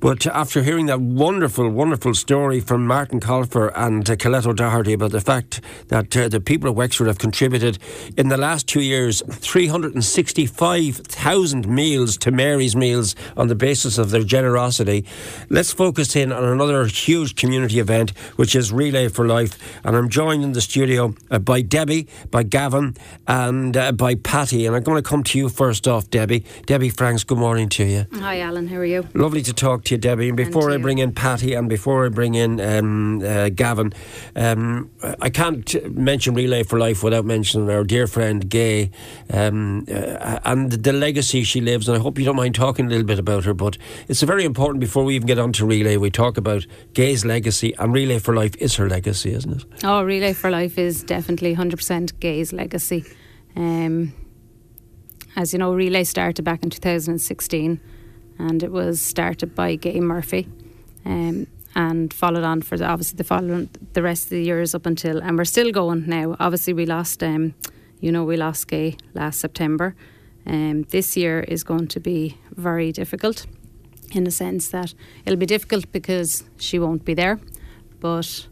But after hearing that wonderful, wonderful story from Martin Colfer and uh, Colette O'Doherty about the fact that uh, the people of Wexford have contributed in the last two years 365,000 meals to Mary's Meals on the basis of their generosity, let's focus in on another huge community event, which is Relay for Life. And I'm joined in the studio uh, by Debbie, by Gavin, and uh, by Patty. And I'm going to come to you first off, Debbie. Debbie Franks, good morning to you. Hi, Alan. How are you? Lovely to talk to you, Debbie. And before And I bring in Patty and before I bring in um, uh, Gavin, um, I can't mention Relay for Life without mentioning our dear friend Gay um, uh, and the legacy she lives. And I hope you don't mind talking a little bit about her. But it's very important before we even get on to Relay, we talk about Gay's legacy. And Relay for Life is her legacy, isn't it? Oh, Relay for Life is definitely 100% Gay's legacy. Um, as you know, Relay started back in 2016 and it was started by Gay Murphy um, and followed on for the, obviously the following the rest of the years up until, and we're still going now. Obviously, we lost, um, you know, we lost Gay last September. Um, this year is going to be very difficult in the sense that it'll be difficult because she won't be there, but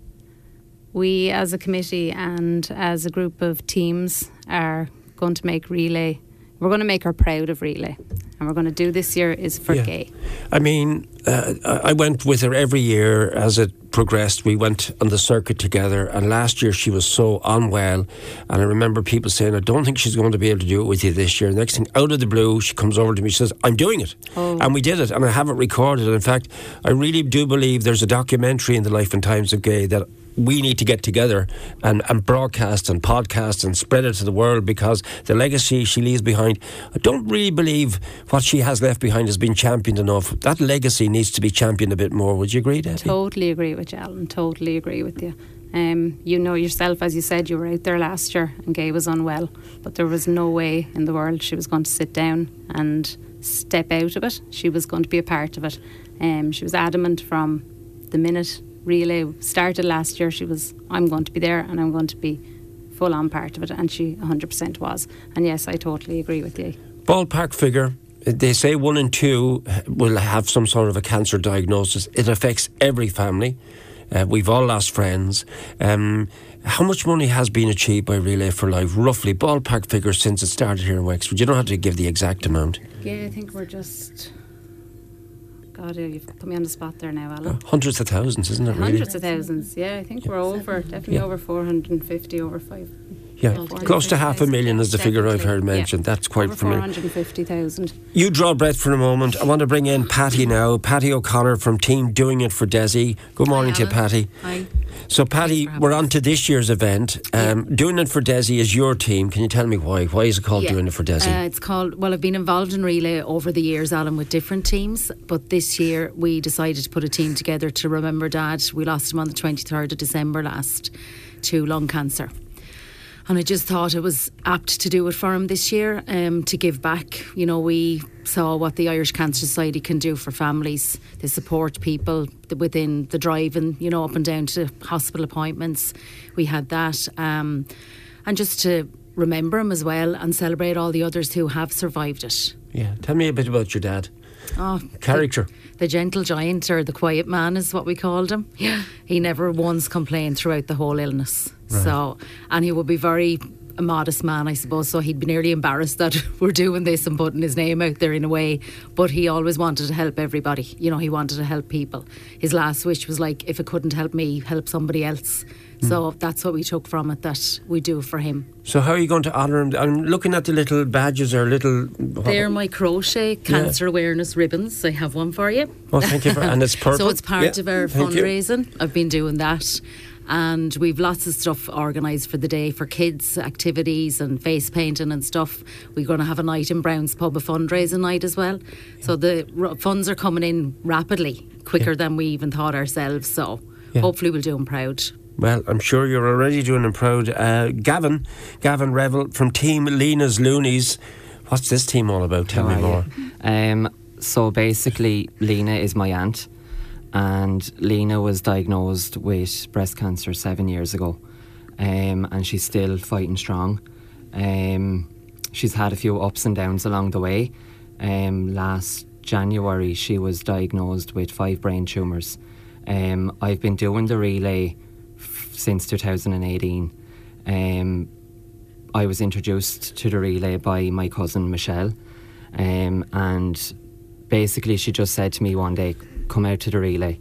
we as a committee and as a group of teams are going to make relay we're going to make her proud of relay and we're going to do this year is for Yeah. gay I mean, uh, I went with her every year as it progressed. We went on the circuit together, and last year she was so unwell. And I remember people saying, I don't think she's going to be able to do it with you this year. Next thing, out of the blue, she comes over to me, she says, I'm doing it. Oh. And we did it, and I have it recorded. In fact, I really do believe there's a documentary in the life and times of Gay that we need to get together and, and broadcast and podcast and spread it to the world because the legacy she leaves behind, I don't really believe what she has left behind has been championed enough. That legacy needs to be championed a bit more. Would you agree, Debbie? totally agree with you alan totally agree with you um, you know yourself as you said you were out there last year and gay was unwell but there was no way in the world she was going to sit down and step out of it she was going to be a part of it um, she was adamant from the minute relay started last year she was i'm going to be there and i'm going to be full on part of it and she 100% was and yes i totally agree with you Ballpark figure. They say one in two will have some sort of a cancer diagnosis. It affects every family. Uh, we've all lost friends. Um, how much money has been achieved by Relay for Life, roughly, ballpark figure, since it started here in Wexford? You don't have to give the exact amount. yeah i think we're just god you've put me on the spot there now alan uh, Hundreds of thousands, isn't it, really? Hundreds of thousands, yeah. I think we're over, definitely Yeah. over 450, over five. Yeah, Well, close to half a million million is the figure I've heard definitely, yeah. mentioned. That's quite over familiar. 450,000. You draw breath for a moment. I want to bring in Patty now, Patty O'Connor from Team Doing It for Desi. Good morning to you, Patty. Hi. So, Patty, Thanks for having we're on to this year's event. Um, Doing It for Desi is your team. Can you tell me why? Why is it called Yeah. Doing It for Desi? Uh, it's called, well, I've been involved in relay over the years, Alan, with different teams. But this year we decided to put a team together to remember Dad. We lost him on the 23rd of December last to lung cancer. And I just thought it was apt to do it for him this year um, to give back. You know, we saw what the Irish Cancer Society can do for families. They support people within the driving, you know, up and down to hospital appointments. We had that. Um, and just to remember him as well and celebrate all the others who have survived it. yeah. Tell me a bit about your dad. Oh, Character. The, the gentle giant or the quiet man is what we called him. Yeah. He never once complained throughout the whole illness. So, and he would be very a modest man, I suppose. So he'd be nearly embarrassed that we're doing this and putting his name out there in a way. But he always wanted to help everybody. You know, he wanted to help people. His last wish was like, if it couldn't help me, help somebody else. Hmm. So that's what we took from it that we do for him. So, how are you going to honour him? I'm looking at the little badges or little. They're my crochet cancer awareness ribbons. I have one for you. Oh, thank you. For, and it's purple. So it's part Yeah, of our thank you. fundraising. I've been doing that. And we've lots of stuff organised for the day for kids, activities and face painting and stuff. We're going to have a night in Brown's Pub, a fundraising night as well. So the r- funds are coming in rapidly, quicker than we even thought ourselves. So Yeah. hopefully we'll do them proud. Well, I'm sure you're already doing them proud. Uh, Gavin, Gavin Revel from Team Lena's Loonies. What's this team all about? Tell me How are more. Um, so basically, Lena is my aunt, and Lena was diagnosed with breast cancer seven years ago, um, and she's still fighting strong. Um, she's had a few ups and downs along the way. Um, last January, she was diagnosed with five brain tumours. Um, I've been doing the relay f- since 2018. Um, I was introduced to the relay by my cousin Michelle, um, and basically she just said to me one day, "Come out to the relay,"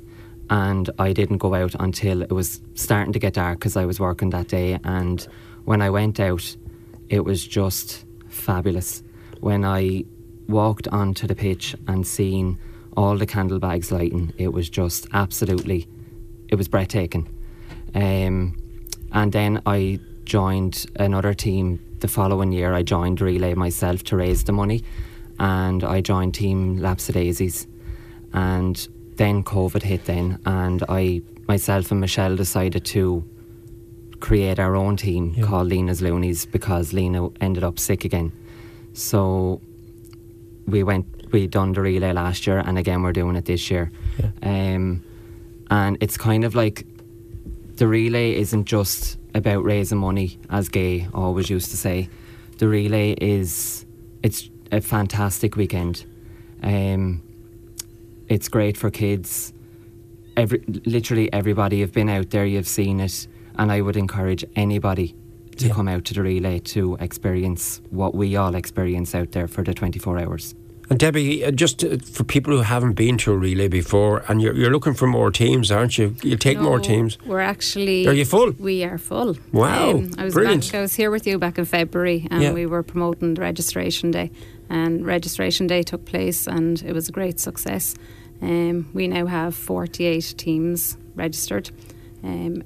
and I didn't go out until it was starting to get dark because I was working that day. And when I went out, it was just fabulous. When I walked onto the pitch and seen all the candle bags lighting, it was just absolutely, it was breathtaking. Um, and then I joined another team the following year. I joined Relay myself to raise the money, and I joined Team Lapsadaisies. And then COVID hit then, and I myself and Michelle decided to create our own team Yeah. called Lena's Loonies because Lena ended up sick again. So we went we done the relay last year and again we're doing it this year. Yeah. Um, and it's kind of like the relay isn't just about raising money, as Gay always used to say. The relay is it's a fantastic weekend. Um, it's great for kids. Every literally everybody have been out there, you've seen it, and I would encourage anybody to Yeah. come out to the relay to experience what we all experience out there for the 24 hours. And Debbie, uh, just uh, for people who haven't been to a relay before, and you're, you're looking for more teams, aren't you? You'll take more teams. We're actually. Are you full? We are full. Um, Wow, I was brilliant. Back, I was here with you back in February, and Yeah. we were promoting the registration day. And registration day took place, and it was a great success. Um, we now have 48 teams registered. Um,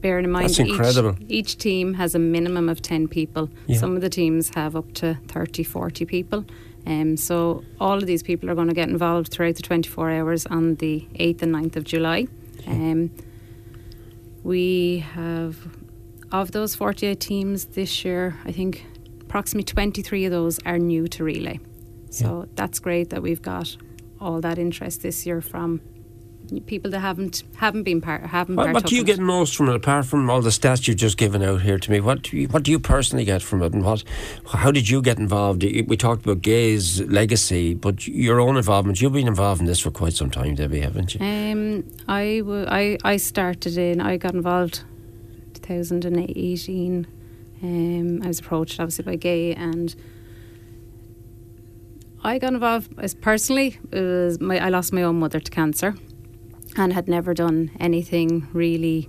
bearing in mind, That's incredible. Each, each team has a minimum of 10 people. Yeah. Some of the teams have up to 30, 40 people. Um, so all of these people are going to get involved throughout the 24 hours on the 8th and 9th of July. Um, we have, of those 48 teams this year, I think approximately 23 of those are new to relay. So that's great that we've got all that interest this year from people that haven't haven't been part haven't What, what do you get most from it, apart from all the stats you've just given out here to me? What do you, what do you personally get from it, and what? How did you get involved? We talked about Gay's legacy, but your own involvement. You've been involved in this for quite some time, Debbie, haven't you? Um, I, w- I, I started in, I got involved 2018. Um, I was approached obviously by Gay and I got involved as personally. It was my, I lost my own mother to cancer and had never done anything really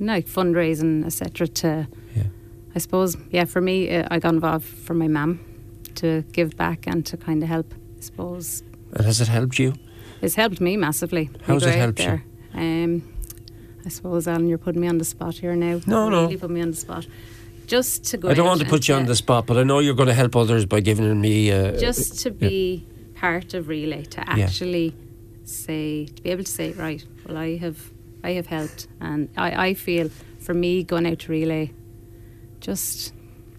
like fundraising, etc. To, Yeah. I suppose, yeah, for me, uh, I got involved for my mum to give back and to kind of help, I suppose, And has it helped you? it's helped me massively. How's it helped you? Um, I suppose, Alan, you're putting me on the spot here now. No, no. really put me on the spot. Just to go. I don't want to put you on the spot, but I know you're going to help others by giving me. Uh, Just to be part of relay, to Yeah. actually say, to be able to say, right, well, I have, I have helped, and I, I feel for me going out to relay, just,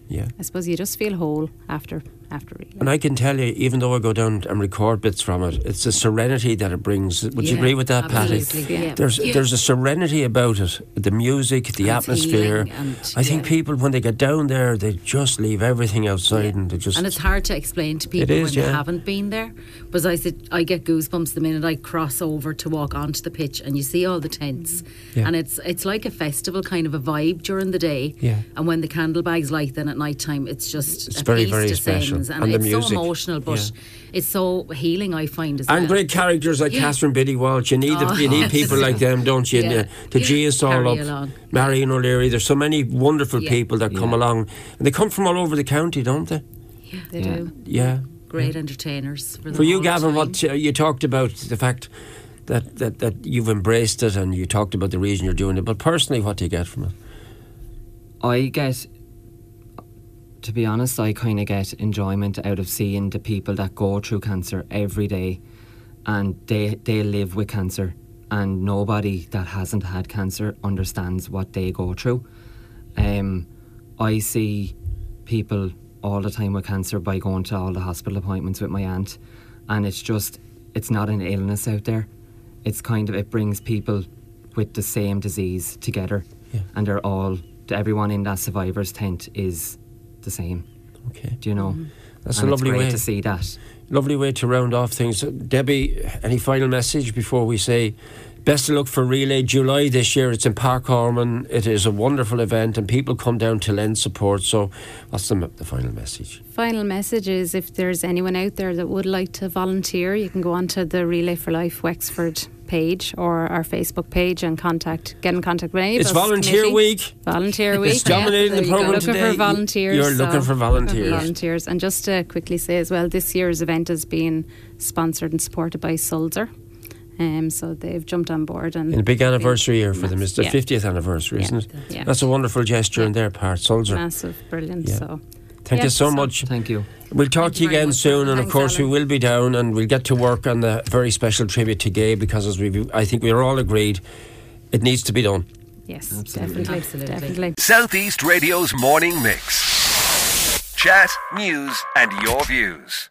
yeah. I suppose you just feel whole after after relay. And I can tell you, even though I go down and record bits from it, it's the serenity that it brings. Would you agree with that, Patty? absolutely, yeah. There's there's a serenity about it. The music, the And atmosphere. and- I think yeah. people when they get down there, they just leave everything outside and they just. And it's hard to explain to people is, when yeah. they haven't been there. Because I said, I get goosebumps the minute I cross over to walk onto the pitch and you see all the tents. Yeah. And it's it's like a festival kind of a vibe during the day. Yeah. And when the candle bags light, then at night time, it's just It's a very, feast very descends. Special. And, And the it's music, so emotional, but yeah. it's so healing. I find as and well. great characters like Yeah. Catherine Biddy Walsh. You need the, Oh, you need people like them, don't you? And, Yeah. The G is all Carry up. along. Marion O'Leary. There's so many wonderful Yeah. people that come Yeah. along, and they come from all over the county, don't they? Yeah, they Yeah. do. Yeah. Great entertainers. For, For you, Gavin, time. what uh, you talked about the fact that, that, that you've embraced it and you talked about the reason you're doing it, but personally, what do you get from it? I get, to be honest, I kind of get enjoyment out of seeing the people that go through cancer every day, and they they live with cancer, and nobody that hasn't had cancer understands what they go through. Um, I see people all the time with cancer by going to all the hospital appointments with my aunt, and it's just it's not an illness out there. It's kind of it brings people with the same disease together, Yeah. and they're all everyone in that survivors tent is the same. Okay. Do you know? That's and a it's lovely great way. to see that. Lovely way to round off things. Uh, Debbie, any final message before we say best of luck for Relay July this year? It's in Park Ormond. It is a wonderful event and people come down to lend support. So, what's the, the final message? Final message is if there's anyone out there that would like to volunteer, you can go onto the Relay for Life Wexford page or our Facebook page and contact get in contact with any of It's us Volunteer committee. Week. Volunteer week. It's dominating yeah. the programme looking today. for volunteers. You're looking for volunteers. volunteers. And just to quickly say as well, this year's event is being sponsored and supported by Sulzer. Um, so they've jumped on board and In a big anniversary year for them. It's the Yeah. 50th anniversary, Yeah. isn't it? Yeah. That's a wonderful gesture on their part. Sulzer. massive, brilliant. Yeah. So Thank Yeah, you so so- much. Thank you. We'll talk Thank to you you again much. soon, and of Thanks, course we will be down, and we'll get to work on the very special tribute to Gay because, as we, I think we're all agreed, it needs to be done. yes, Absolutely. definitely, Absolutely. definitely. Southeast Radio's morning mix. Chat, news, and your views.